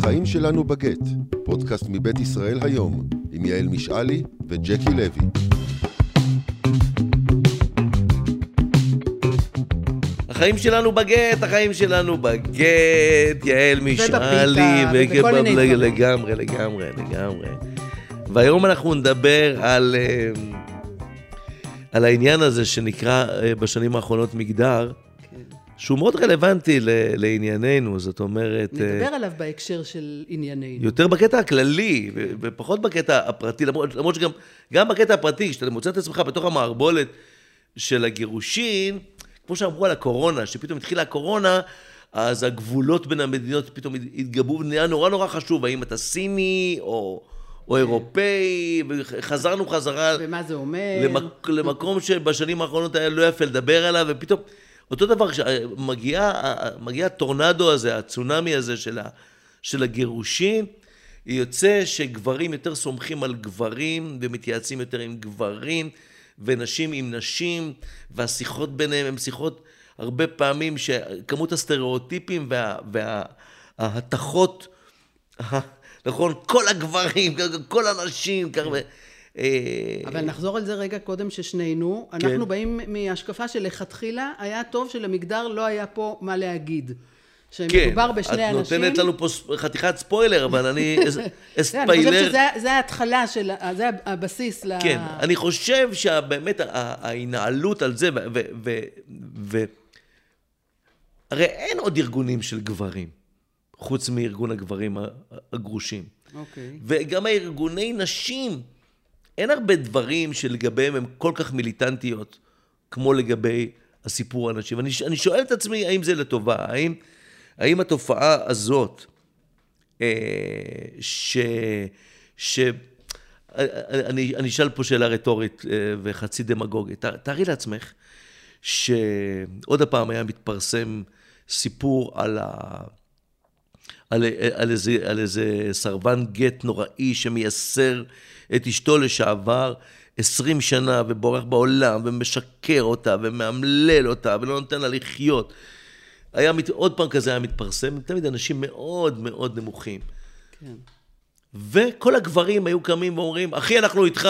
החיים שלנו בגט, פודקאסט מבית ישראל היום, עם יעל משעלי וג'קי לוי. החיים שלנו בגט, החיים שלנו בגט, יעל משעלי, ובכל מיני דברים. לגמרי, לגמרי, לגמרי. והיום אנחנו נדבר על, אה, על העניין הזה שנקרא אה, בשנים האחרונות מגדר. שהוא מאוד רלוונטי ל- לענייננו, זאת אומרת... אה, נדבר עליו בהקשר של ענייננו. יותר בקטע הכללי, ו- ופחות בקטע הפרטי, למרות, למרות שגם גם בקטע הפרטי, כשאתה מוצא את עצמך בתוך המערבולת של הגירושין, כמו שאמרו על הקורונה, שפתאום התחילה הקורונה, אז הגבולות בין המדינות פתאום התגברו, ונהיה נורא נורא חשוב, האם אתה סיני או, או אירופאי, וחזרנו חזרה ומה זה אומר? למק, למקום שבשנים האחרונות היה לא יפה לדבר עליו, ופתאום, אותו דבר, כשמגיע מגיע הטורנדו הזה, הצונאמי הזה של, ה, של הגירושין, יוצא שגברים יותר סומכים על גברים ומתייעצים יותר עם גברים, ונשים עם נשים, והשיחות ביניהם הן שיחות הרבה פעמים שכמות הסטריאוטיפים וה, וההתכות, נכון, כל הגברים, כל הנשים, ככה, אה, אבל נחזור על זה רגע קודם ששנינו, אנחנו באים מהשקפה שלכתחילה היה טוב שלמגדר לא היה פה מה להגיד. שמדובר בשני אנשים. כן, את נותנת לנו פה חתיכת ספיילר, אבל אני אספיילר. אני חושבת שזה ההתחלה של, זה הבסיס ל... כן, אני חושב שבאמת ההנהלות על זה, ו... הרי אין עוד ארגונים של גברים, חוץ מארגון הגברים הגרושים. אוקיי. וגם הארגוני נשים, אין הרבה דברים שלגביהם הן כל כך מיליטנטיות, כמו לגבי הסיפור הנשים. אני, אני שואל את עצמי, האם זה לטובה? האם, האם התופעה הזאת, אה, ש... ש... אני, אני אשאל פה שאלה רטורית אה, וחצי דמגוגית. תארי לעצמך שעוד הפעם היה מתפרסם סיפור על, ה... על, על, איזה, על איזה סרבן גט נוראי שמייסר את אשתו לשעבר עשרים שנה ובורח בעולם ומשקר אותה ומאמלל אותה ולא נותן לה לחיות. היה מת... עוד פעם כזה היה מתפרסם, תמיד אנשים מאוד מאוד נמוכים. כן. וכל הגברים היו קמים ואומרים, אחי, אנחנו איתך.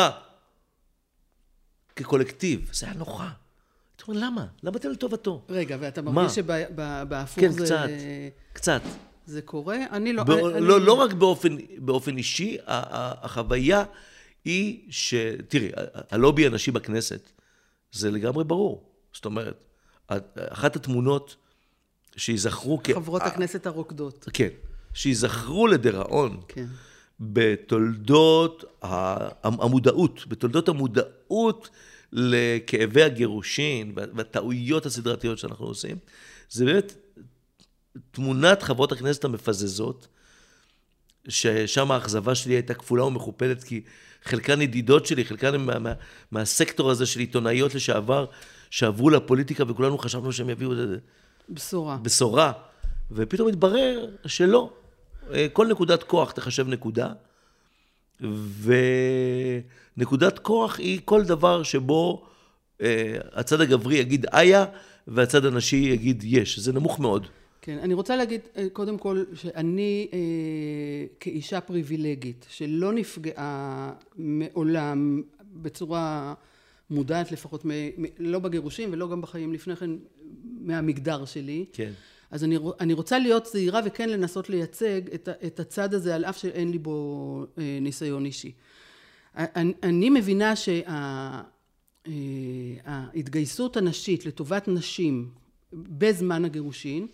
כקולקטיב. זה היה נורא. אתה אומר, למה? למה אתם לטובתו? רגע, ואתה מרגיש שבהפוך כן, זה... קצת, קצת. זה קורה? אני לא... ב- אני... לא, לא רק באופן, באופן אישי, החוויה היא ש... תראי, הלובי הנשי בכנסת, זה לגמרי ברור. זאת אומרת, אחת התמונות שייזכרו כ... חברות הכנסת הרוקדות. כן. שייזכרו לדיראון. כן. בתולדות המודעות, בתולדות המודעות לכאבי הגירושין והטעויות הסדרתיות שאנחנו עושים, זה באמת תמונת חברות הכנסת המפזזות, ששם האכזבה שלי הייתה כפולה ומכופלת, כי חלקן ידידות שלי, חלקן מה, מה, מהסקטור הזה של עיתונאיות לשעבר, שעברו לפוליטיקה וכולנו חשבנו שהם יביאו בשורה. בשורה, ופתאום התברר שלא. כל נקודת כוח תחשב נקודה, ונקודת כוח היא כל דבר שבו אה, הצד הגברי יגיד איה, והצד הנשי יגיד יש. זה נמוך מאוד. כן, אני רוצה להגיד אה, קודם כל שאני אה, כאישה פריבילגית שלא נפגעה מעולם בצורה מודעת לפחות, מ, מ, לא בגירושים ולא גם בחיים לפני כן מהמגדר שלי. כן. אז אני, אני רוצה להיות זהירה וכן לנסות לייצג את, את הצד הזה על אף שאין לי בו אה, ניסיון אישי. אני, אני מבינה שההתגייסות הנשית לטובת נשים בזמן הגירושין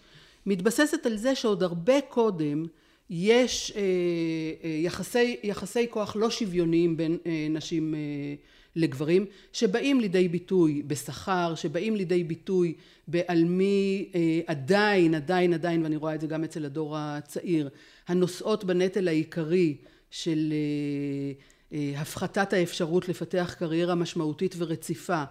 מתבססת על זה שעוד הרבה קודם יש אה, אה, יחסי, יחסי כוח לא שוויוניים בין אה, נשים לגברים שבאים לידי ביטוי בשכר, שבאים לידי ביטוי בעל מי עדיין, עדיין, עדיין, ואני רואה את זה גם אצל הדור הצעיר, הנושאות בנטל העיקרי של הפחתת האפשרות לפתח קריירה משמעותית ורציפה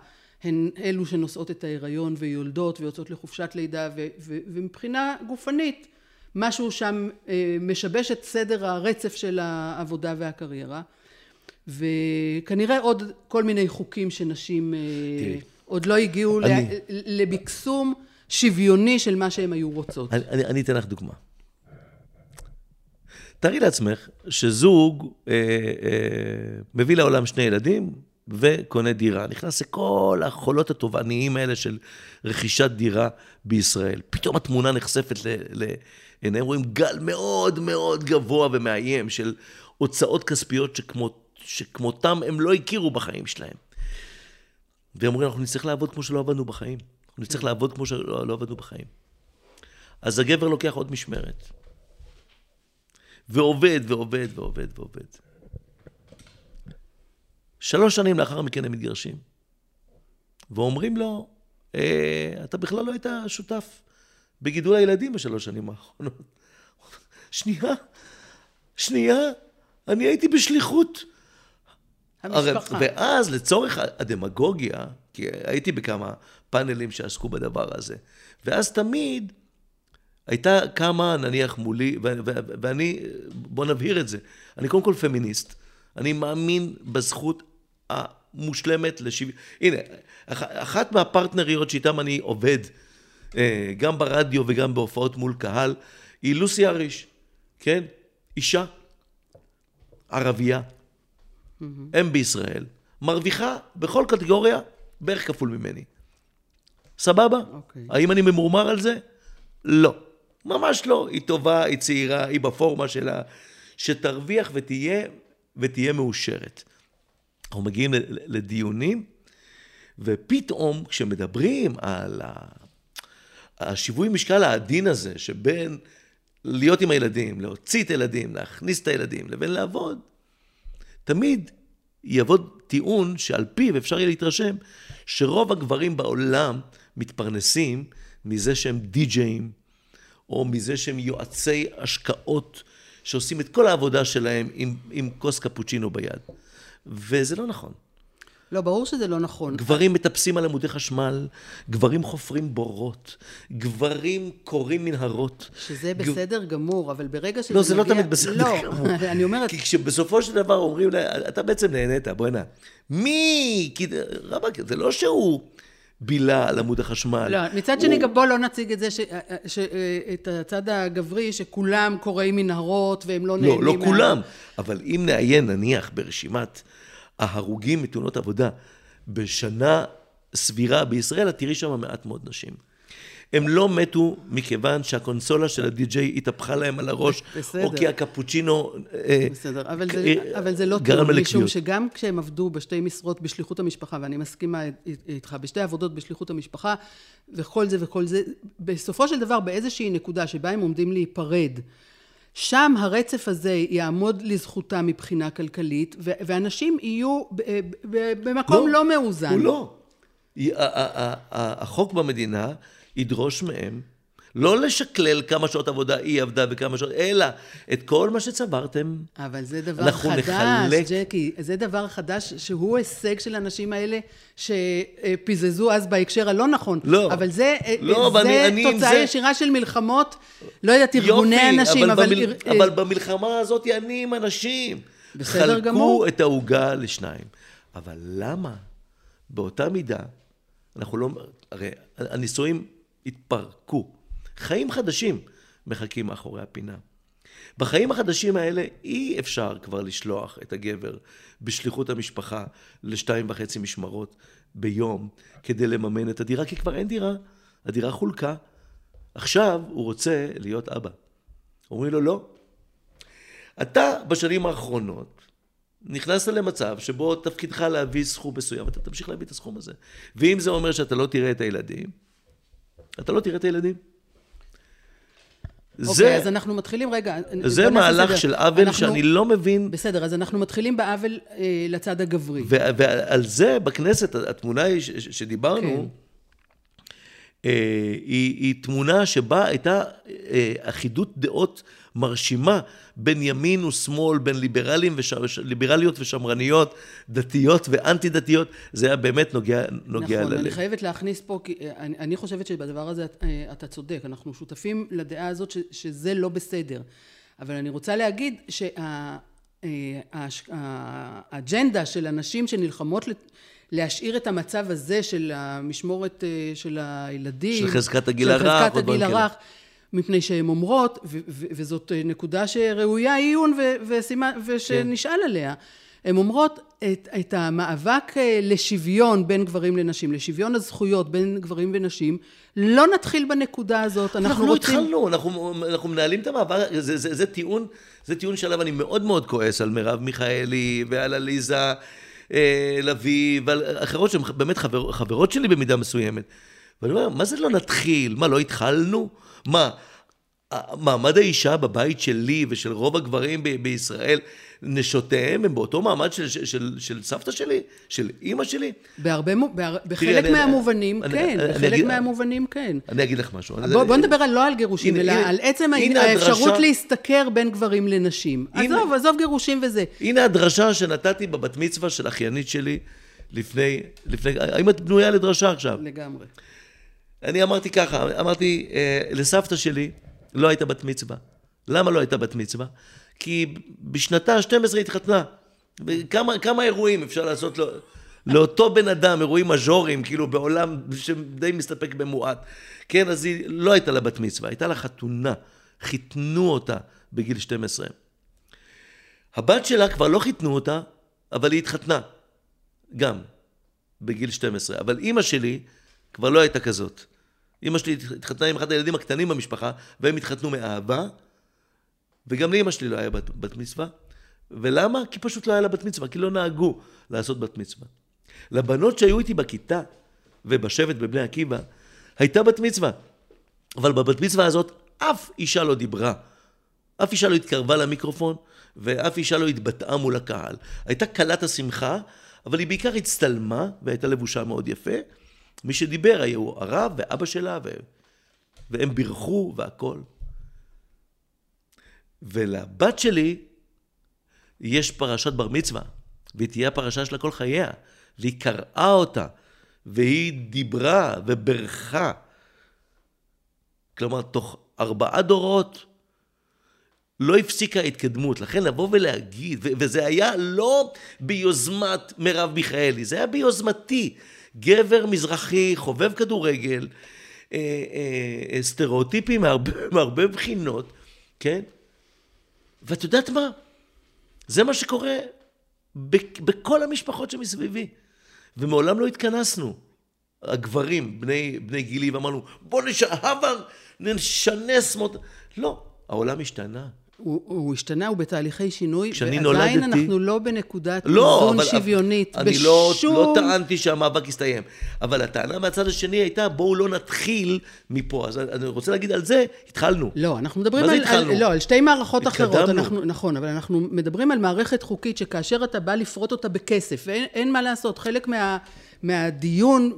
הן אלו שנושאות את ההיריון ויולדות ויוצאות לחופשת לידה ו- ו- ומבחינה גופנית משהו שם משבש את סדר הרצף של העבודה והקריירה וכנראה עוד כל מיני חוקים שנשים תראי, עוד לא הגיעו אני... למקסום שוויוני של מה שהן היו רוצות. אני, אני, אני אתן לך דוגמה. תארי לעצמך שזוג אה, אה, מביא לעולם שני ילדים וקונה דירה, נכנס לכל החולות התובעניים האלה של רכישת דירה בישראל. פתאום התמונה נחשפת לעיניהם, רואים גל מאוד מאוד גבוה ומאיים של הוצאות כספיות שכמו, שכמותם הם לא הכירו בחיים שלהם. והם אומרים, אנחנו נצטרך לעבוד כמו שלא עבדנו בחיים. אנחנו נצטרך לעבוד כמו שלא לא עבדנו בחיים. אז הגבר לוקח עוד משמרת. ועובד, ועובד, ועובד, ועובד. שלוש שנים לאחר מכן הם מתגרשים. ואומרים לו, אה, אתה בכלל לא היית שותף בגידול הילדים בשלוש שנים האחרונות. שנייה, שנייה, אני הייתי בשליחות. המשפחה. הרי, ואז לצורך הדמגוגיה, כי הייתי בכמה פאנלים שעסקו בדבר הזה, ואז תמיד הייתה קמה נניח מולי, ו- ו- ואני, בוא נבהיר את זה, אני קודם כל פמיניסט, אני מאמין בזכות המושלמת לשוויון. הנה, אח- אחת מהפרטנריות שאיתן אני עובד, אה, גם ברדיו וגם בהופעות מול קהל, היא לוסי אריש, כן? אישה, ערבייה, אם בישראל, מרוויחה בכל קטגוריה בערך כפול ממני. סבבה? אוקיי. האם אני ממורמר על זה? לא. ממש לא. היא טובה, היא צעירה, היא בפורמה שלה, שתרוויח ותהיה, ותהיה מאושרת. אנחנו מגיעים לדיונים, ופתאום כשמדברים על השיווי משקל העדין הזה, שבין להיות עם הילדים, להוציא את הילדים, להכניס את הילדים, לבין לעבוד, תמיד יבוא טיעון שעל פיו אפשר יהיה להתרשם שרוב הגברים בעולם מתפרנסים מזה שהם די-ג'אים, או מזה שהם יועצי השקעות, שעושים את כל העבודה שלהם עם, עם כוס קפוצ'ינו ביד. וזה לא נכון. לא, ברור שזה לא נכון. גברים מטפסים על עמודי חשמל, גברים חופרים בורות, גברים קוראים מנהרות. שזה בסדר גמור, אבל ברגע שזה לא, זה לא מגיע- תמיד בסדר לא, גמור. אני אומרת, כי כשבסופו של דבר אומרים לה, אתה בעצם נהנית, בוא'נה. מי? כי רבאק, זה לא שהוא בילה על עמוד החשמל. לא, מצד הוא- שני, גם בוא לא נציג את זה, ש- ש- את הצד הגברי, שכולם קוראים מנהרות והם לא נהנים לא, לא מה- כולם. אבל אם נעיין נניח ברשימת ההרוגים מתאונות עבודה בשנה סבירה בישראל, את תראי שם מעט מאוד נשים. הם לא מתו מכיוון שהקונסולה של הדי-ג'יי התהפכה להם על הראש, בסדר. או כי הקפוצ'ינו... אה, בסדר, אבל זה, אה, אבל זה לא טוב. משום שגם כשהם עבדו בשתי משרות בשליחות המשפחה, ואני מסכימה איתך, בשתי עבודות בשליחות המשפחה, וכל זה וכל זה, בסופו של דבר, באיזושהי נקודה שבה הם עומדים להיפרד, שם הרצף הזה יעמוד לזכותם מבחינה כלכלית, ואנשים יהיו ב- ב- במקום לא, מאוזן. הוא לא. החוק במדינה ידרוש מהם לא לשקלל כמה שעות עבודה היא עבדה וכמה שעות, אלא את כל מה שצברתם. אבל זה דבר אנחנו חדש, נחלק- ג'קי. זה דבר חדש שהוא הישג של האנשים האלה שפיזזו אז בהקשר הלא נכון. לא. אבל זה, לא, זה ואני- אני תוצאה זה- ישירה של מלחמות, לא יודעת, ארגוני יופי, הנשים, אבל... במל... אר- אבל במלחמה הזאת אני עם אנשים. בסדר חלקו גמור. את העוגה לשניים. אבל למה באותה מידה, אנחנו לא... הרי הנישואים התפרקו. חיים חדשים מחכים מאחורי הפינה. בחיים החדשים האלה אי אפשר כבר לשלוח את הגבר בשליחות המשפחה לשתיים וחצי משמרות ביום כדי לממן את הדירה, כי כבר אין דירה, הדירה חולקה. עכשיו הוא רוצה להיות אבא. אומרים לו לא. אתה בשנים האחרונות נכנסת למצב שבו תפקידך להביא סכום מסוים, אתה תמשיך להביא את הסכום הזה. ואם זה אומר שאתה לא תראה את הילדים, אתה לא תראה את הילדים. אוקיי, זה, אז אנחנו מתחילים, רגע, זה מהלך סדר. של עוול אנחנו- שאני לא מבין, בסדר, אז אנחנו מתחילים בעוול אה, לצד הגברי. ו- ועל זה בכנסת, התמונה היא ש- ש- שדיברנו, כן. אה, היא, היא תמונה שבה הייתה אה, אחידות דעות מרשימה בין ימין ושמאל, בין ליברלים וש... ליברליות ושמרניות, דתיות ואנטי דתיות, זה היה באמת נוגע, נוגע נכון, ללב. אני חייבת להכניס פה, כי אה, אני, אני חושבת שבדבר הזה אה, אתה צודק, אנחנו שותפים לדעה הזאת ש, שזה לא בסדר. אבל אני רוצה להגיד שהאג'נדה של הנשים שנלחמות להשאיר את המצב הזה של המשמורת אה, של הילדים, של חזקת הגיל של הרך, חזקת ודברים הגיל. הרך, מפני שהן אומרות, ו- ו- וזאת נקודה שראויה עיון וסימן, ושנשאל עליה, הן אומרות את, את המאבק אה, לשוויון בין גברים לנשים, לשוויון הזכויות בין גברים ונשים, לא נתחיל בנקודה הזאת, אנחנו, אנחנו לא רוצים... התחלנו, אנחנו, אנחנו מנהלים את המאבק, זה, זה, זה טיעון, זה טיעון שעליו אני מאוד מאוד כועס על מרב מיכאלי ועל עליזה אה, לביא ועל אחרות שהן באמת חבר, חברות שלי במידה מסוימת. ואני אומר, מה זה לא נתחיל? מה, לא התחלנו? מה, מעמד האישה בבית שלי ושל רוב הגברים ב- בישראל, נשותיהם הם באותו מעמד של, של, של, של סבתא שלי? של אימא שלי? בהרבה, בהר... בחלק אני- מהמובנים אני- כן, אני- בחלק אני מהמובנים כן. אני אגיד לך משהו. בוא, בוא נדבר על, לא על גירושים, הנה, אלא הנה, על עצם הנה האפשרות הדרשה- להשתכר בין גברים לנשים. הנה- עזוב, עזוב גירושים וזה. הנה הדרשה שנתתי בבת מצווה של אחיינית שלי לפני, לפני, האם את בנויה לדרשה עכשיו? לגמרי. אני אמרתי ככה, אמרתי, אה, לסבתא שלי לא הייתה בת מצווה. למה לא הייתה בת מצווה? כי בשנתה ה-12 התחתנה. וכמה כמה אירועים אפשר לעשות לו, לאותו בן אדם, אירועים מז'וריים, כאילו בעולם שדי מסתפק במועט. כן, אז היא לא הייתה לה בת מצווה, הייתה לה חתונה. חיתנו אותה בגיל 12. הבת שלה כבר לא חיתנו אותה, אבל היא התחתנה. גם, בגיל 12. אבל אימא שלי כבר לא הייתה כזאת. אימא שלי התחתנה עם אחד הילדים הקטנים במשפחה, והם התחתנו מאהבה, וגם לאימא שלי לא היה בת, בת מצווה. ולמה? כי פשוט לא היה לה בת מצווה, כי לא נהגו לעשות בת מצווה. לבנות שהיו איתי בכיתה ובשבט בבני עקיבא, הייתה בת מצווה. אבל בבת מצווה הזאת אף אישה לא דיברה. אף אישה לא התקרבה למיקרופון, ואף אישה לא התבטאה מול הקהל. הייתה כלת השמחה, אבל היא בעיקר הצטלמה, והייתה לבושה מאוד יפה. מי שדיבר היו הרב ואבא שלה, ו... והם בירכו והכול. ולבת שלי יש פרשת בר מצווה, והיא תהיה הפרשה שלה כל חייה, והיא קראה אותה, והיא דיברה וברכה. כלומר, תוך ארבעה דורות לא הפסיקה ההתקדמות. לכן לבוא ולהגיד, וזה היה לא ביוזמת מרב מיכאלי, זה היה ביוזמתי. גבר מזרחי, חובב כדורגל, אה, אה, סטריאוטיפים מהרבה, מהרבה בחינות, כן? ואת יודעת מה? זה מה שקורה בכ- בכל המשפחות שמסביבי. ומעולם לא התכנסנו. הגברים, בני, בני גילי, ואמרנו, בוא נש... הבה נשנס מות... לא, העולם השתנה. הוא, הוא השתנה, הוא בתהליכי שינוי, ועדיין נולדתי- אנחנו לא בנקודת לא, איזון. שוויונית. אני לא, בשום... לא טענתי שהמאבק יסתיים. אבל הטענה מהצד השני הייתה, בואו לא נתחיל מפה. אז אני רוצה להגיד על זה, התחלנו. לא, אנחנו מדברים על? על, לא, על שתי מערכות התקדמנו. אחרות. אנחנו, נכון, אבל אנחנו מדברים על מערכת חוקית שכאשר אתה בא לפרוט אותה בכסף, ואין אין מה לעשות, חלק מה, מהדיון,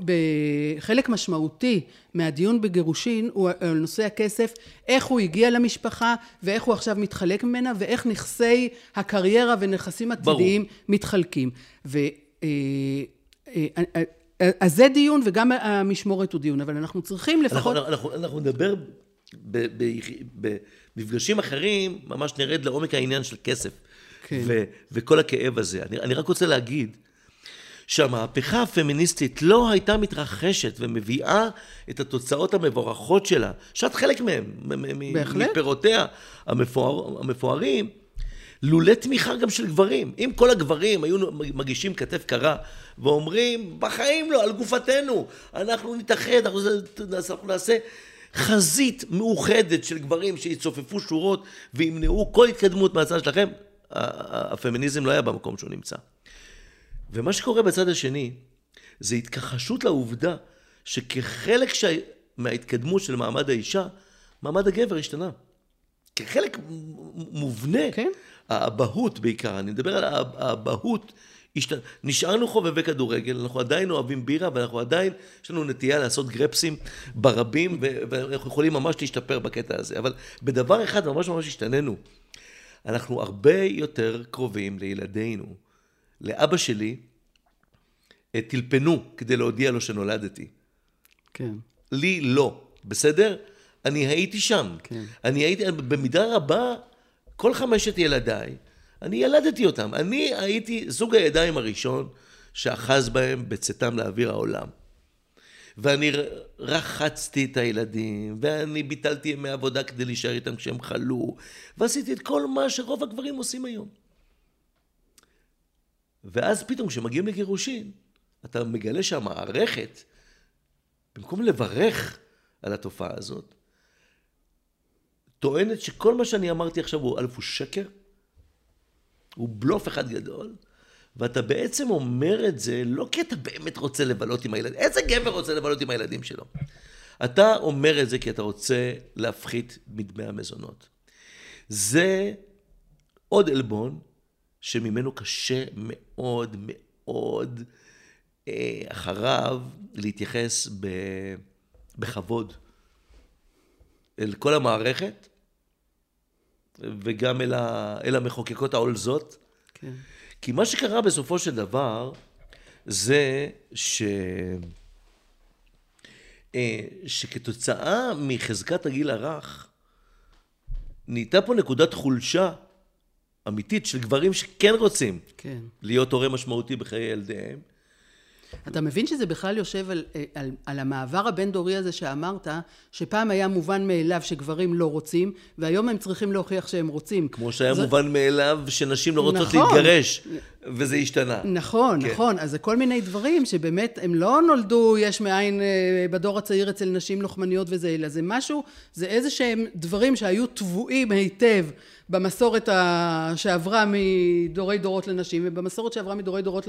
חלק משמעותי מהדיון בגירושין הוא על נושא הכסף, איך הוא הגיע למשפחה, ואיך הוא עכשיו מתחלק ממנה, ואיך נכסי הקריירה ונכסים עתידיים מתחלקים. ו... אה, אה, אה, אז זה דיון, וגם המשמורת הוא דיון, אבל אנחנו צריכים לפחות... אנחנו, אנחנו, אנחנו נדבר ב- ב- במפגשים אחרים, ממש נרד לעומק העניין של כסף. כן. ו, וכל הכאב הזה. אני, אני רק רוצה להגיד שהמהפכה הפמיניסטית לא הייתה מתרחשת ומביאה את התוצאות המבורכות שלה, שאת חלק מהן. מפירותיה המפואר, המפוארים, לולא תמיכה גם של גברים. אם כל הגברים היו מגישים כתף קרה ואומרים, בחיים לא, על גופתנו, אנחנו נתאחד, אנחנו, נעשה- אנחנו נעשה חזית מאוחדת של גברים שיצופפו שורות וימנעו כל התקדמות מהצד שלכם, הפמיניזם לא היה במקום שהוא נמצא. ומה שקורה בצד השני, זה התכחשות לעובדה שכחלק שה... מההתקדמות של מעמד האישה, מעמד הגבר השתנה. כחלק מובנה, כן. האבהות בעיקר, אני מדבר על האב- האבהות, השת... נשארנו חובבי כדורגל, אנחנו עדיין אוהבים בירה, ואנחנו עדיין, יש לנו נטייה לעשות גרפסים ברבים. ואנחנו יכולים ממש להשתפר בקטע הזה. אבל בדבר אחד ממש ממש השתננו. אנחנו הרבה יותר קרובים לילדינו. לאבא שלי אה, טלפנו כדי להודיע לו שנולדתי. כן. לי לא, בסדר? אני הייתי שם. כן. אני הייתי, במידה רבה, כל חמשת ילדיי, אני ילדתי אותם. אני הייתי זוג הידיים הראשון שאחז בהם בצאתם לאוויר העולם. ואני רחצתי את הילדים, ואני ביטלתי ימי עבודה כדי להישאר איתם כשהם חלו, ועשיתי את כל מה שרוב הגברים עושים היום. ואז פתאום כשמגיעים לגירושין, אתה מגלה שהמערכת, במקום לברך על התופעה הזאת, טוענת שכל מה שאני אמרתי עכשיו הוא א' הוא שקר, הוא בלוף אחד גדול, ואתה בעצם אומר את זה לא כי אתה באמת רוצה לבלות עם הילדים, איזה גבר רוצה לבלות עם הילדים שלו? אתה אומר את זה כי אתה רוצה להפחית מדמי המזונות. זה עוד עלבון שממנו קשה מאוד מאוד אה, אחריו להתייחס ב, בכבוד אל כל המערכת וגם אל, ה, אל המחוקקות העולזות. כן. כי מה שקרה בסופו של דבר זה ש... אה, שכתוצאה מחזקת הגיל הרך נהייתה פה נקודת חולשה אמיתית של גברים שכן רוצים כן. להיות הורה משמעותי בחיי ילדיהם. אתה מבין שזה בכלל יושב על, על, על המעבר הבין-דורי הזה שאמרת, שפעם היה מובן מאליו שגברים לא רוצים, והיום הם צריכים להוכיח שהם רוצים. כמו שהיה זה... מובן מאליו שנשים לא רוצות נכון. להתגרש, וזה השתנה. נכון, כן. נכון. אז זה כל מיני דברים שבאמת הם לא נולדו יש מאין אה, בדור הצעיר אצל נשים לוחמניות וזה, אלא זה משהו, זה איזה שהם דברים שהיו טבועים היטב במסורת. שעברה מדורי דורות לנשים, ובמסורת שעברה מדורי דורות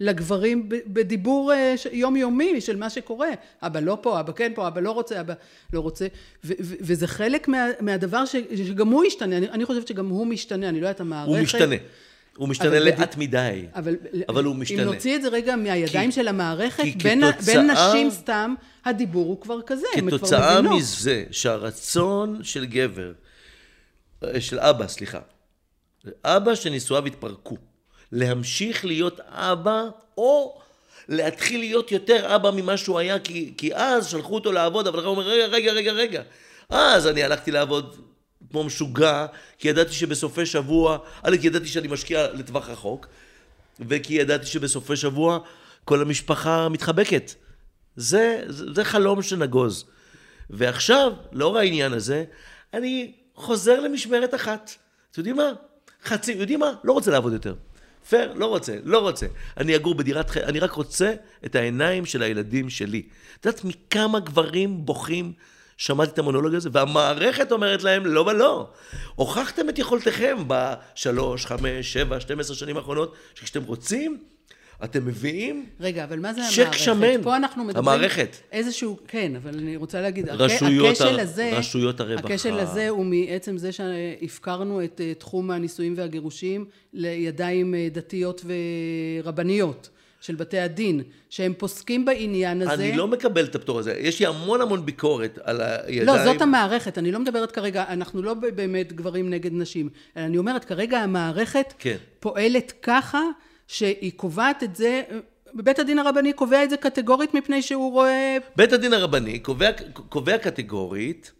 לגברים בדיבור אה, יומיומי של מה שקורה. אבא לא פה, אבא כן פה, אבא לא רוצה, אבא לא רוצה. ו- ו- וזה חלק מה- מהדבר ש- שגם הוא ישתנה. אני, אני חושבת שגם הוא משתנה, אני לא יודעת, המערכת... הוא משתנה. הוא משתנה לאט מדי. אבל, אבל הוא משתנה. אם נוציא את זה רגע מהידיים כי- של המערכת, כי בין, כתוצאה- בין נשים סתם, הדיבור הוא כבר כזה, הן כבר כתוצאה מבינות. מזה שהרצון של גבר, אה, של אבא, סליחה, אבא שנישואיו התפרקו, להמשיך להיות אבא, או להתחיל להיות יותר אבא ממה שהוא היה, כי, כי אז שלחו אותו לעבוד, אבל הוא אומר, רגע, רגע, רגע, רגע. אז אני הלכתי לעבוד כמו משוגע, כי ידעתי שבסופי שבוע, א', כי ידעתי שאני משקיע לטווח רחוק, וכי ידעתי שבסופי שבוע כל המשפחה מתחבקת. זה, זה, זה חלום שנגוז. ועכשיו, לאור העניין הזה, אני חוזר למשמרת אחת. אתם יודעים מה? חצי, יודעים מה? לא רוצה לעבוד יותר. פייר, לא רוצה, לא רוצה. אני אגור בדירת חיים, אני רק רוצה את העיניים של הילדים שלי. את יודעת מכמה גברים בוכים שמעתי את המונולוג הזה, והמערכת אומרת להם, לא ולא. הוכחתם את יכולתכם בשלוש, חמש, שבע, 12 שנים האחרונות, שכשאתם רוצים, אתם מביאים רגע, אבל מה זה צ'ק המערכת? שמן. פה אנחנו מדברים... המערכת. איזשהו, כן, אבל אני רוצה להגיד, רשויות הכשל הר- הזה, רשויות הרווחה. הכשל הזה הוא מעצם זה שהפקרנו את אה, תחום הנישואים והגירושים לידיים אה, דתיות ורבניות של בתי הדין, שהם פוסקים בעניין הזה. אני לא מקבל את הפטור הזה. יש לי המון המון ביקורת על הידיים. לא, זאת המערכת, אני לא מדברת כרגע, אנחנו לא באמת גברים נגד נשים, אלא אני אומרת, כרגע המערכת כן. פועלת ככה, שהיא קובעת את זה, בית הדין הרבני קובע את זה קטגורית מפני שהוא רואה... בית הדין הרבני קובע, קובע קטגורית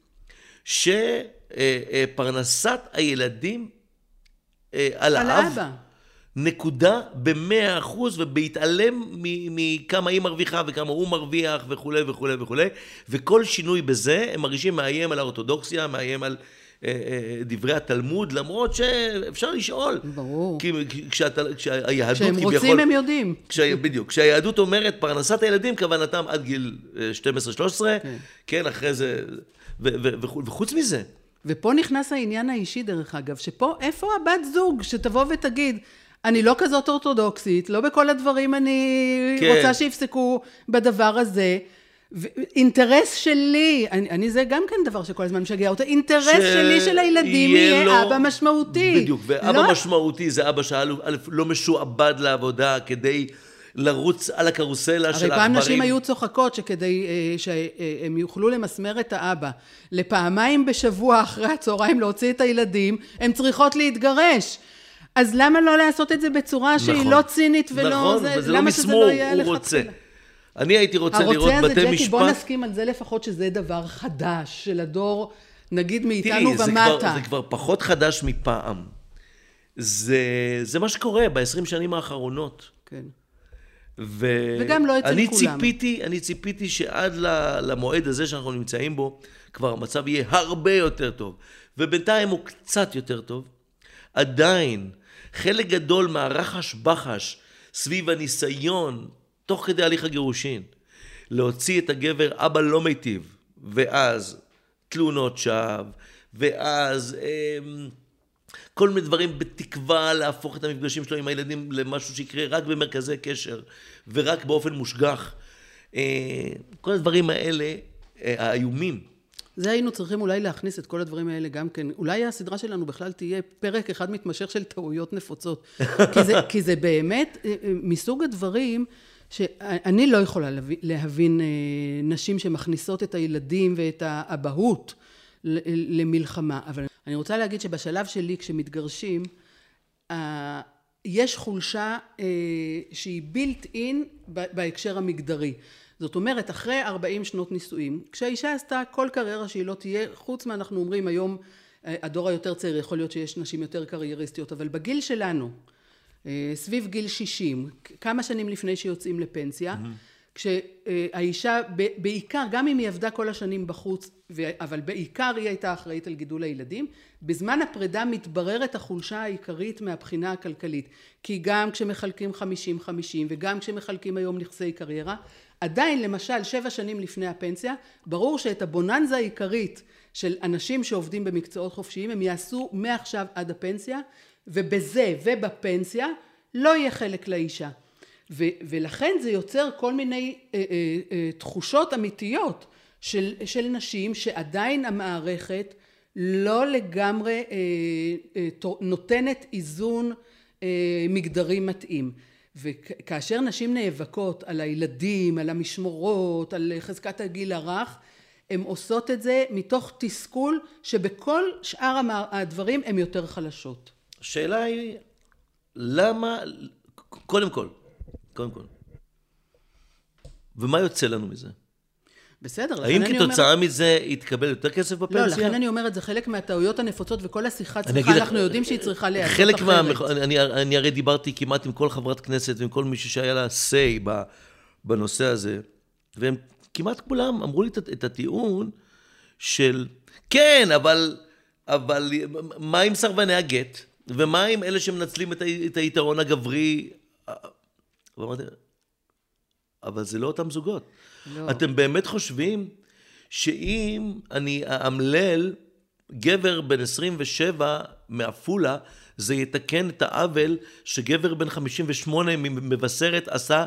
שפרנסת הילדים אה, על על האב, האבא. נקודה במאה אחוז, ובהתעלם מכמה היא מרוויחה וכמה הוא מרוויח וכולי וכולי וכולי, וכל שינוי בזה, הם מרגישים מאיים על האורתודוקסיה, מאיים על אה, אה, דברי התלמוד, למרות שאפשר לשאול. ברור. כי כשאתה, כשהיהדות כשהם כביכול... רוצים הם יודעים. כשה, בדיוק. כשהיהדות אומרת פרנסת הילדים, כוונתם עד גיל אה, 12-13, כן. כן, אחרי זה... ו, ו, וחוץ, וחוץ מזה, ופה נכנס העניין האישי דרך אגב, שפה איפה הבת זוג שתבוא ותגיד, אני לא כזאת אורתודוקסית, לא בכל הדברים אני כן. רוצה שיפסקו בדבר הזה. אינטרס שלי, אני, אני זה גם כן דבר שכל הזמן משגע אותי, אינטרס ש- שלי שלילדים יהיה יהיה לו- אבא משמעותי. בדיוק, ואבא לא, משמעותי זה אבא שא' לא משועבד לעבודה כדי לרוץ על הקרוסלה של הרי העכברים. פעם נשים היו צוחקות שכדי אה, שהם יוכלו למסמר את האבא לפעמיים בשבוע אחרי הצהריים להוציא את הילדים, הן צריכות להתגרש. אז למה לא לעשות את זה בצורה שהיא נכון. לא צינית ולא... נכון, זה, וזה לא שזה מסמור, לא הוא? רוצה. אני הייתי רוצה לראות הרוצה הזה, בתי ג'קי, משפט... בוא נסכים על זה לפחות שזה דבר חדש של הדור, נגיד מאיתנו תראי, זה ומטה. כבר, זה כבר פחות חדש מפעם. זה, זה מה שקורה ב-20 שנים האחרונות. כן. ו... וגם לא אצל אני כולם. ציפיתי, אני ציפיתי שעד למועד הזה שאנחנו נמצאים בו, כבר המצב יהיה הרבה יותר טוב. ובינתיים הוא קצת יותר טוב. עדיין, חלק גדול מהרחש בחש סביב הניסיון, תוך כדי הליך הגירושין, להוציא את הגבר אבא לא מיטיב, ואז תלונות שווא, ואז... אמ, כל מיני דברים בתקווה להפוך את המפגשים שלו עם הילדים למשהו שיקרה רק במרכזי קשר ורק באופן מושגח. אה, כל הדברים האלה, אה, האיומים. זה היינו צריכים אולי להכניס את כל הדברים האלה גם כן. אולי הסדרה שלנו בכלל תהיה פרק אחד מתמשך של טעויות נפוצות. כי, זה, כי זה באמת אה, אה, מסוג הדברים שאני לא יכולה להבין, להבין אה, נשים שמכניסות את הילדים ואת האבהות למלחמה. אבל אני רוצה להגיד שבשלב שלי כשמתגרשים, יש חולשה אה, שהיא built in ב- בהקשר המגדרי. זאת אומרת, אחרי 40 שנות נישואים, כשהאישה עשתה כל קריירה שהיא לא תהיה, חוץ מה אנחנו אומרים היום, אה, הדור היותר צעיר, יכול להיות שיש נשים יותר קרייריסטיות, אבל בגיל שלנו, אה, סביב גיל 60, כמה שנים לפני שיוצאים לפנסיה, כשהאישה ב- בעיקר, גם אם היא עבדה כל השנים בחוץ, אבל בעיקר היא הייתה אחראית על גידול הילדים, בזמן הפרידה מתבררת החולשה העיקרית מהבחינה הכלכלית. כי גם כשמחלקים 50-50 וגם כשמחלקים היום נכסי קריירה, עדיין למשל שבע שנים לפני הפנסיה, ברור שאת הבוננזה העיקרית של אנשים שעובדים במקצועות חופשיים הם יעשו מעכשיו עד הפנסיה, ובזה ובפנסיה לא יהיה חלק לאישה. ו, ולכן זה יוצר כל מיני אה, אה, אה, תחושות אמיתיות של, של נשים שעדיין המערכת לא לגמרי אה, אה, נותנת איזון אה, מגדרי מתאים. וכאשר נשים נאבקות על הילדים, על המשמורות, על חזקת הגיל הרך, הן עושות את זה מתוך תסכול שבכל שאר הדברים הן יותר חלשות. השאלה היא, למה, קודם כל, קודם כל, ומה יוצא לנו מזה? בסדר, לכן האם אני כתוצאה אומרת... מזה יתקבל יותר כסף בפנסיה? לא, לכן אני אומרת, זה חלק מהטעויות הנפוצות, וכל השיחה צריכה, אנחנו יודעים שהיא צריכה להיעשות חלק אחרת. מה... אני, אני הרי דיברתי כמעט עם כל חברת כנסת ועם כל מישהו שהיה לה say בנושא הזה, והם כמעט כולם אמרו לי את, את הטיעון של, כן, אבל, אבל מה עם סרבני הגט? ומה עם אלה שמנצלים את, ה, את היתרון הגברי? ואמרתי, אבל זה לא אותם זוגות. לא. אתם באמת חושבים שאם אני אאמלל גבר בן 27 מעפולה, זה יתקן את העוול שגבר בן 58 ממבשרת עשה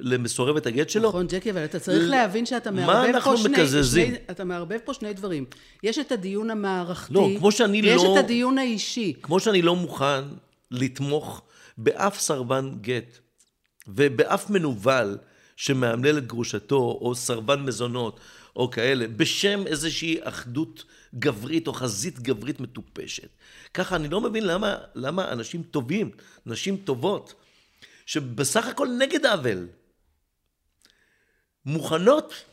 למסורבת הגט שלו? נכון, ג'קי, אבל אתה צריך ל- להבין שאתה מה מערבב אנחנו פה שני... מקזזים? שני- אתה מערבב פה שני דברים. יש את הדיון המערכתי, לא, כמו שאני ויש לא- את הדיון האישי. כמו שאני לא מוכן לתמוך באף סרבן גט ובאף מנוול שמאמלל את גרושתו, או סרבן מזונות, או כאלה, בשם איזושהי אחדות גברית או חזית גברית מטופשת. ככה אני לא מבין למה, למה אנשים טובים, נשים טובות, שבסך הכל נגד עוול, מוכנות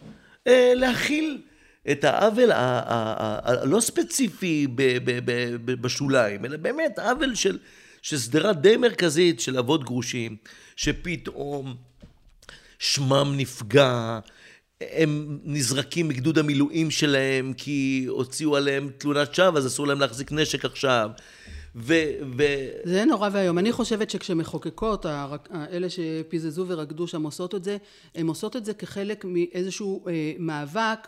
אה, להכיל את העוול הלא ספציפי ב- ב- ב- בשוליים, אלא באמת עוול של, של שדרה די מרכזית של אבות גרושים, שפתאום שמם נפגע, הם נזרקים מגדוד המילואים שלהם כי הוציאו עליהם תלונת שווא, אז אסור להם להחזיק נשק עכשיו. ו... ו... זה נורא ואיום. אני חושבת שכשמחוקקות, אלה שפיזזו ורקדו שם עושות את זה, הן עושות את זה כחלק מאיזשהו אה, מאבק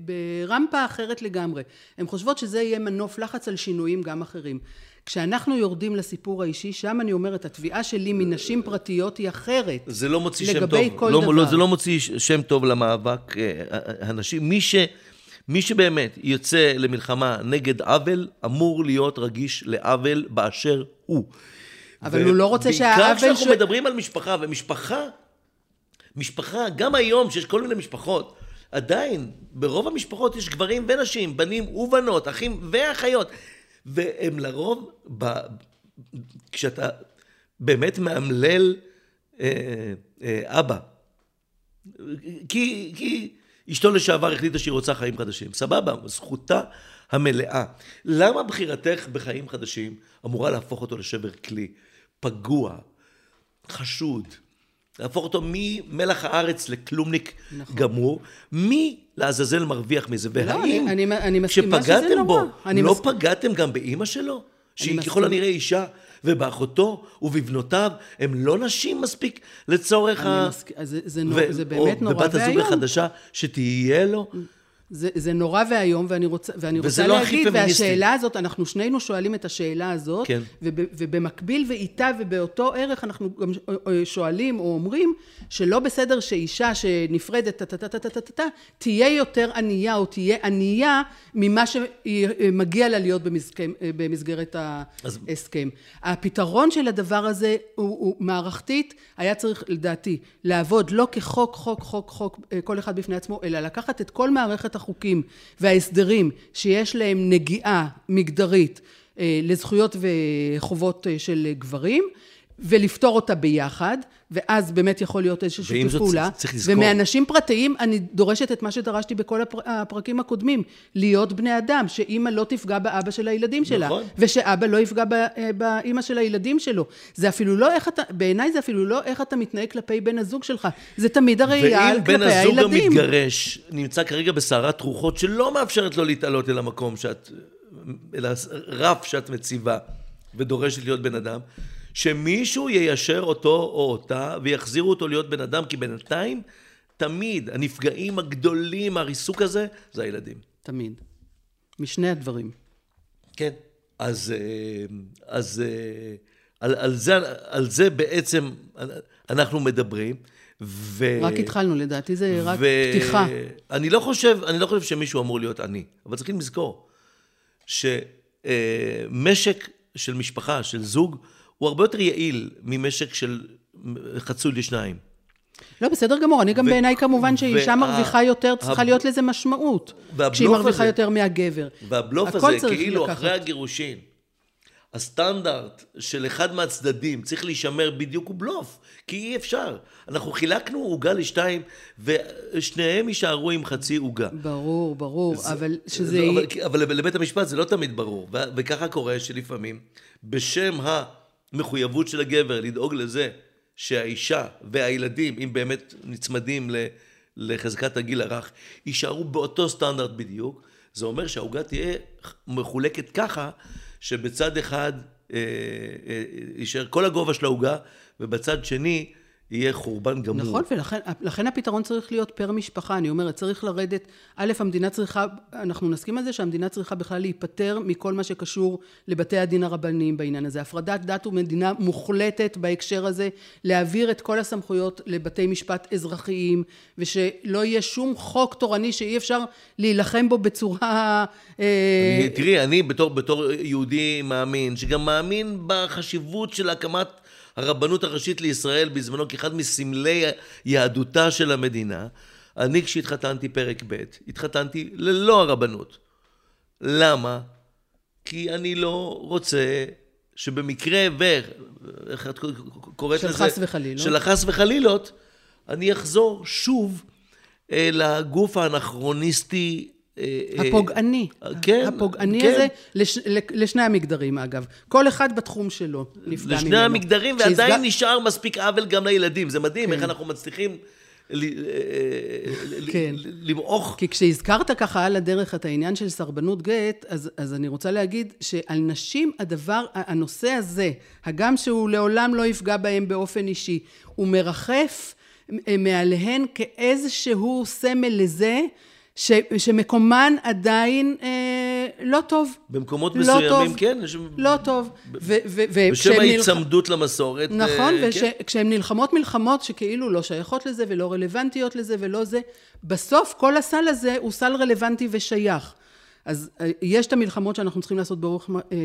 ברמפה אחרת לגמרי. הן חושבות שזה יהיה מנוף לחץ על שינויים גם אחרים. כשאנחנו יורדים לסיפור האישי, שם אני אומרת, התביעה שלי מנשים פרטיות היא אחרת. זה לא מוציא שם לגבי טוב. כל לא, דבר. לא, זה לא מוציא שם טוב למאבק אה, הנשים. מי, ש, מי שבאמת יוצא למלחמה נגד עוול, אמור להיות רגיש לעוול באשר הוא. אבל הוא לא רוצה בעיקר שהעוול כשאנחנו ש- מדברים על משפחה, ומשפחה, משפחה, גם היום שיש כל מיני משפחות, עדיין, ברוב המשפחות יש גברים ונשים, בנים ובנות, אחים ואחיות, והם לרוב, ב, כשאתה באמת מאמלל אה, אה, אבא, כי, כי אשתו לשעבר החליטה שהיא רוצה חיים חדשים. סבבה, זכותה המלאה. למה בחירתך בחיים חדשים אמורה להפוך אותו לשבר כלי? פגוע, חשוד, להפוך אותו ממלח הארץ לכלומניק נכון. גמור. מי לעזאזל מרוויח מזה? והאם אני- אני- אני מסכימה שזה כשפגעתם נורא. בו, לא מס- פגעתם גם באימא שלו? שהיא. ככל הנראה אישה, ובאחותו ובבנותיו, הם לא נשים מספיק לצורך אני ה... מסכ- זה- זה ו- זה באמת נורא או בבת הזוג ואיום. החדשה, שתהיה לו. זה, זה נורא ואיום, ואני רוצה, ואני רוצה לא להגיד. והשאלה הזאת, אנחנו שנינו שואלים את השאלה הזאת, כן. וב, ובמקביל ואיתה ובאותו ערך אנחנו גם שואלים או אומרים שלא בסדר שאישה שנפרדת טה-טה-טה-טה-טה תהיה יותר ענייה או תהיה ענייה ממה שמגיע לה להיות במסכם, במסגרת אז- ההסכם. הפתרון של הדבר הזה הוא, הוא מערכתית, היה צריך לדעתי לעבוד לא כחוק, חוק, חוק, חוק, אה, כל אחד בפני עצמו, אלא לקחת את כל מערכת החוקים וההסדרים שיש להם נגיעה מגדרית אה, לזכויות וחובות אה, של גברים, ולפתור אותה ביחד, ואז באמת יכול להיות איזשהו שיתוף זאת, פעולה. צריך לזכור- ומאנשים פרטיים, אני דורשת את מה שדרשתי בכל הפר... הפרקים הקודמים, להיות בני אדם, שאימא לא תפגע באבא של הילדים שלה, נכון. ושאבא לא יפגע אה, באימא של הילדים שלו. זה אפילו לא איך אתה, בעיניי זה אפילו לא איך אתה מתנהג כלפי בן הזוג שלך, זה תמיד הראייה ואם כלפי בן הזוג הילדים. המתגרש נמצא כרגע בסערת רוחות שלא מאפשרת לו להתעלות אל המקום שאת, אל הרף שאת מציבה ודורשת להיות בן אדם, שמישהו יישר אותו או אותה ויחזירו אותו להיות בן אדם, כי בינתיים תמיד הנפגעים הגדולים מהריסוק הזה זה הילדים. תמיד. משני הדברים. כן. אז, אה, אז אה, על, על, זה, על זה בעצם אנחנו מדברים. ו... רק התחלנו, לדעתי זה רק ו- פתיחה. אני לא חושב, אני לא חושב שמישהו אמור להיות עני, אבל צריכים לזכור שמשק של משפחה, של זוג, הוא הרבה יותר יעיל ממשק של חצוי לשניים. לא, בסדר גמור, אני גם ו- בעיניי כמובן שאישה וה- מרוויחה יותר, צריכה הב- להיות לזה משמעות. כשהיא מרוויחה הזה- יותר מהגבר. והבלוף הזה, כאילו לקחת. אחרי הגירושין, הסטנדרט של אחד מהצדדים צריך להישמר בדיוק הוא בלוף, כי אי אפשר. אנחנו חילקנו עוגה לשתיים, ושניהם יישארו עם חצי עוגה. ברור, ברור, אבל שזה... לא, אבל, אבל לבית המשפט זה לא תמיד ברור, וככה קורה שלפעמים, בשם המחויבות של הגבר לדאוג לזה שהאישה והילדים, אם באמת נצמדים לחזקת הגיל הרך, יישארו באותו סטנדרט בדיוק, זה אומר שהעוגה תהיה מחולקת ככה, שבצד אחד אה, אה, יישאר כל הגובה של העוגה, ובצד שני יהיה חורבן גמור. נכון, ולכן לכן הפתרון צריך להיות פר משפחה. אני אומרת, צריך לרדת, א', המדינה צריכה, אנחנו נסכים על זה שהמדינה צריכה בכלל להיפטר מכל מה שקשור לבתי הדין הרבניים בעניין הזה. הפרדת דת ומדינה מוחלטת בהקשר הזה, להעביר את כל הסמכויות לבתי משפט אזרחיים, ושלא יהיה שום חוק תורני שאי אפשר להילחם בו בצורה... אה, אני, תראי, אני בתור, בתור יהודי מאמין, שגם מאמין בחשיבות של הקמת הרבנות הראשית לישראל בזמנו כאחד מסמלי יהדותה של המדינה, אני כשהתחתנתי פרק ב', התחתנתי ללא הרבנות. למה? כי אני לא רוצה שבמקרה ו... איך את קוראת של לזה? חס וחלילות. של החס וחלילות, אני אחזור שוב אל הגוף האנכרוניסטי. אה, אה, הפוגעני, כן, הפוגעני כן. הזה, לש, לשני המגדרים אגב, כל אחד בתחום שלו נפגע ממנו. לשני המגדרים, כשהסג- ועדיין נשאר מספיק עוול גם לילדים. זה מדהים כן. איך אנחנו מצליחים אה, כן. למעוך. כי כשהזכרת ככה על הדרך את העניין של סרבנות גט, אז, אז אני רוצה להגיד שעל נשים הדבר, הנושא הזה, הגם שהוא לעולם לא יפגע בהם באופן אישי, הוא מרחף אה, מעליהן כאיזשהו סמל לזה, ש, שמקומן עדיין אה, לא טוב. במקומות לא מסוימים, טוב. כן. יש- לא טוב. ו- ו- בשם וכשהם נלח- ההיצמדות למסורת. נכון, אה, כן. וכשהן נלחמות מלחמות שכאילו לא שייכות לזה ולא רלוונטיות לזה ולא זה, בסוף כל הסל הזה הוא סל רלוונטי ושייך. אז אה, יש את המלחמות שאנחנו צריכים לעשות באורך אה,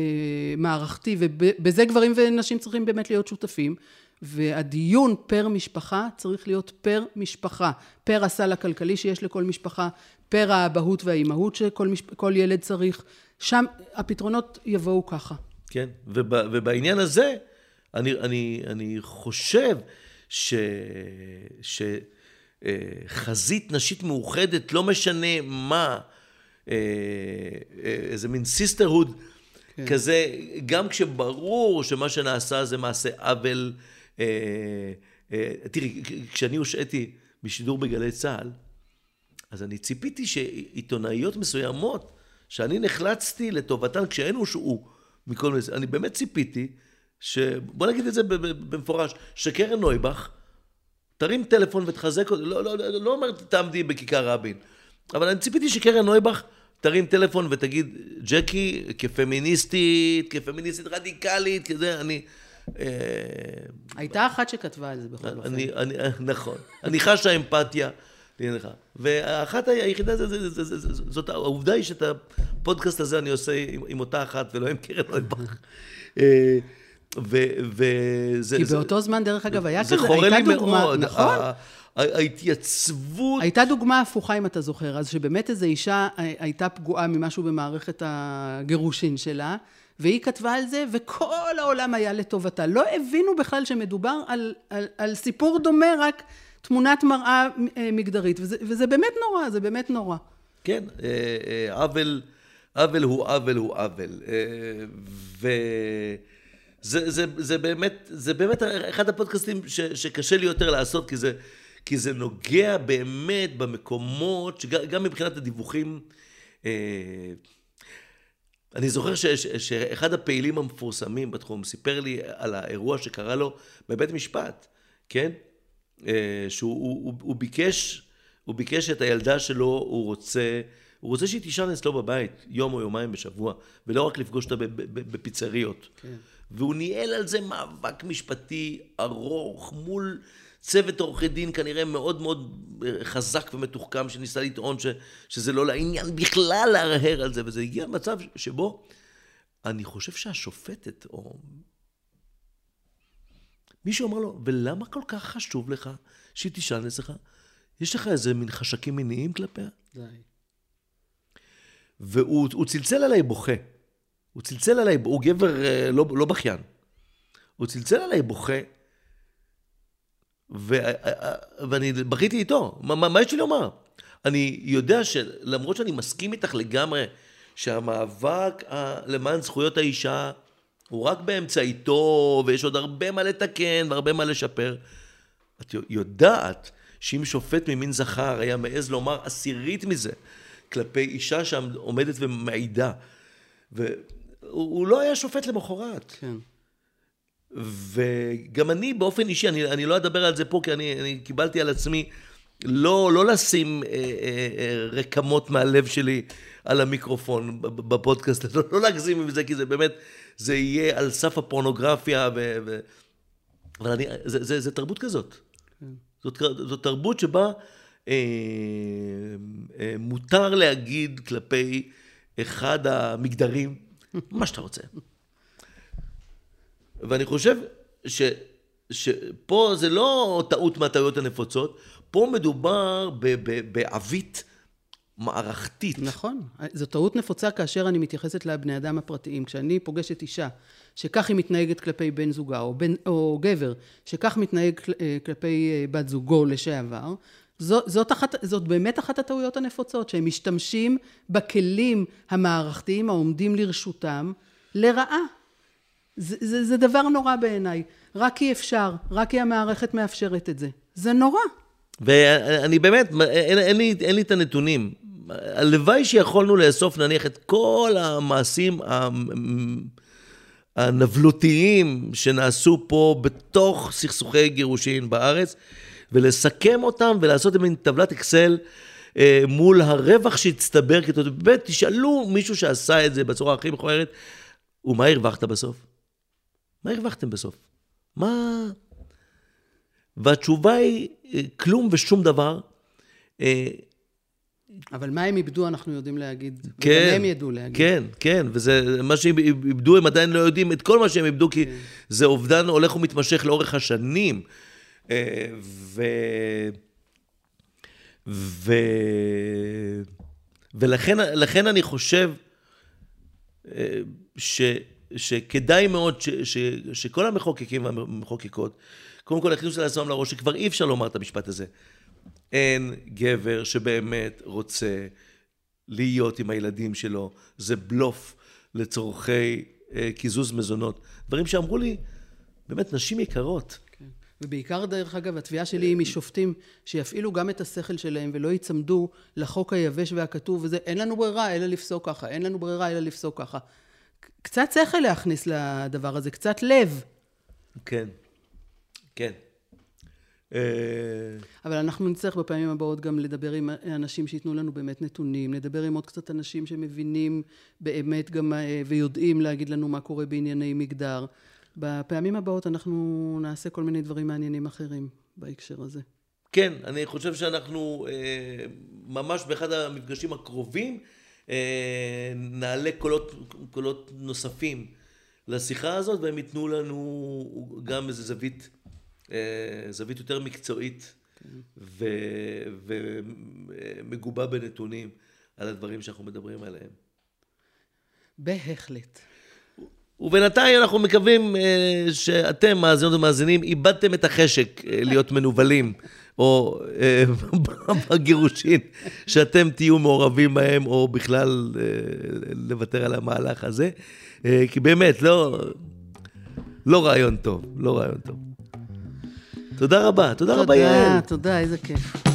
מערכתי, ובזה גברים ונשים צריכים באמת להיות שותפים. והדיון פר משפחה צריך להיות פר משפחה, פר הסל הכלכלי שיש לכל משפחה, פר האבהות והאימהות שכל משפ... ילד צריך. שם הפתרונות יבואו ככה. כן, וב, ובעניין הזה, אני, אני, אני חושב ש, שחזית נשית מאוחדת, לא משנה מה, אה, אה, איזה מין sisterhood כן. כזה, גם כשברור שמה שנעשה זה מעשה עוול אה, אה, תראי, כשאני הושעיתי משידור בגלי צה"ל, אז אני ציפיתי שעיתונאיות מסוימות, שאני נחלצתי לטובתן כשהן הושעו מכל מיני... אני באמת ציפיתי, ש... בוא נגיד את זה במפורש, שקרן נויבך תרים טלפון ותחזק אותי, לא, לא, לא, לא אומר תעמדי בכיכר רבין, אבל אני ציפיתי שקרן נויבך תרים טלפון ותגיד, ג'קי, כפמיניסטית, כפמיניסטית רדיקלית, כזה, אני... אה, הייתה אחת שכתבה על זה בכל אופן. אני, אני, נכון. אני חשה אמפתיה. ואחת היחידה, זה, זה, זה, זה, זה, זאת העובדה היא שאת הפודקאסט הזה אני עושה עם, אותה אחת ולא עם קרן נויבך. אה, וזה... כי באותו זמן, דרך אגב, היה כזה, הייתה דוגמה, נכון? ההתייצבות... הייתה דוגמה הפוכה, אם אתה זוכר, אז שבאמת איזו אישה אה, הייתה פגועה ממשהו במערכת הגירושין שלה, והיא כתבה על זה, וכל העולם היה לטובתה. לא הבינו בכלל שמדובר על, על, על סיפור דומה, רק תמונת מראה אה, מגדרית, וזה, וזה באמת נורא, זה באמת נורא. כן, אה, עוול, עוול הוא עוול הוא עוול. ו... זה, זה, זה, באמת, זה באמת אחד הפודקאסטים ש, שקשה לי יותר לעשות, כי זה, כי זה נוגע באמת במקומות, שגם מבחינת הדיווחים, אה, אני זוכר ש, ש, שאחד הפעילים המפורסמים בתחום סיפר לי על האירוע שקרה לו בבית משפט, כן? אה, שהוא הוא, הוא, הוא ביקש, הוא ביקש את הילדה שלו, הוא רוצה, הוא רוצה שהיא תישן אצלו בבית יום או יומיים בשבוע, ולא רק לפגוש אותה בפיצריות. כן. והוא ניהל על זה מאבק משפטי ארוך מול צוות עורכי דין כנראה מאוד מאוד אה, חזק ומתוחכם, שניסה לטעון ש, שזה לא לעניין בכלל להרהר על זה, וזה הגיע למצב שבו אני חושב שהשופטת, או מישהו אמר לו, ולמה כל כך חשוב לך שהיא תשאל אצלך? יש לך איזה מין חשקים מיניים כלפיה? די. והוא צלצל עליי בוכה. הוא צלצל עליי, הוא גבר אה, לא, לא בכיין. הוא צלצל עליי בוכה, ו, אה, אה, ואני בכיתי איתו, מה, מה יש לי לומר? אני יודע שלמרות שאני מסכים איתך לגמרי, שהמאבק למען זכויות האישה הוא רק באמצעיתו, ויש עוד הרבה מה לתקן והרבה מה לשפר. את יודעת שאם שופט ממין זכר היה מעז לומר עשירית מזה כלפי אישה שעומדת ומעידה, הוא, הוא לא היה שופט למחרת. כן. וגם אני באופן אישי, אני, אני לא אדבר על זה פה, כי אני, אני קיבלתי על עצמי לא, לא לשים אה, אה, אה, רקמות מהלב שלי על המיקרופון בפודקאסט, לא, לא להגזים עם זה, כי זה באמת, זה יהיה על סף הפורנוגרפיה, ו, ו... אבל אני, זה, זה, זה תרבות כזאת. כן. זאת, זאת תרבות שבה אה, אה, מותר להגיד כלפי אחד המגדרים, מה שאתה רוצה. ואני חושב ש, שפה זה לא טעות מהטעויות הנפוצות, פה מדובר בעווית מערכתית. נכון, זו טעות נפוצה כאשר אני מתייחסת לבני אדם הפרטיים. כשאני פוגשת אישה שכך היא מתנהגת כלפי בן זוגה, או, בן, או גבר שכך מתנהג אה, כלפי אה, בת זוגו לשעבר, זאת, זאת, אחת, זאת באמת אחת הטעויות הנפוצות, שהם משתמשים בכלים המערכתיים העומדים לרשותם לרעה. זה, זה, זה דבר נורא בעיניי. רק כי אפשר, רק כי המערכת מאפשרת את זה. זה נורא. ואני באמת, אין, אין, לי, אין לי את הנתונים. הלוואי שיכולנו לאסוף נניח את כל המעשים הנבלותיים שנעשו פה בתוך סכסוכי גירושין בארץ, ולסכם אותם ולעשות מין טבלת אקסל אה, מול הרווח שהצטבר באמת, תשאלו מישהו שעשה את זה בצורה הכי מכוערת, ומה הרווחת בסוף? מה הרווחתם בסוף? מה... והתשובה היא אה, כלום ושום דבר. אה, אבל מה הם איבדו, אנחנו יודעים להגיד. כן. וגם הם ידעו להגיד. כן, כן, וזה מה שהם איבדו, הם עדיין לא יודעים את כל מה שהם איבדו, כי כן. זה אובדן הולך ומתמשך לאורך השנים. ו... ו... ולכן אני חושב אה, ש, שכדאי מאוד ש, ש, שכל המחוקקים והמחוקקות, קודם כל יכניסו לעצמם לראש שכבר אי אפשר לומר את המשפט הזה. אין גבר שבאמת רוצה להיות עם הילדים שלו, זה בלוף לצורכי אה, קיזוז מזונות. דברים שאמרו לי, באמת, נשים יקרות. ובעיקר, דרך אגב, התביעה שלי היא משופטים שיפעילו גם את השכל שלהם ולא ייצמדו לחוק היבש והכתוב וזה, אין לנו ברירה אלא לפסוק ככה, אין לנו ברירה אלא לפסוק ככה. קצת שכל להכניס לדבר הזה, קצת לב. כן, כן. אה, אבל אנחנו נצטרך בפעמים הבאות גם לדבר עם אנשים שייתנו לנו באמת נתונים, לדבר עם עוד קצת אנשים שמבינים באמת גם אה, ויודעים להגיד לנו מה קורה בענייני מגדר. בפעמים הבאות אנחנו נעשה כל מיני דברים מעניינים אחרים בהקשר הזה. כן, אני חושב שאנחנו אה, ממש באחד המפגשים הקרובים נעלה קולות, קולות נוספים לשיחה הזאת, והם ייתנו לנו גם איזו זווית, אה, זווית יותר מקצועית ו, ומגובה בנתונים על הדברים שאנחנו מדברים עליהם. בהחלט. ובינתיים אנחנו מקווים אה, שאתם, מאזינות ומאזינים, איבדתם את החשק אה, להיות מנוולים, או אה, בגירושין, שאתם תהיו מעורבים בהם, או בכלל אה, לוותר על המהלך הזה. אה, כי באמת, לא, לא רעיון טוב, לא רעיון טוב. תודה רבה, תודה, תודה רבה יעל. תודה, תודה, איזה כיף.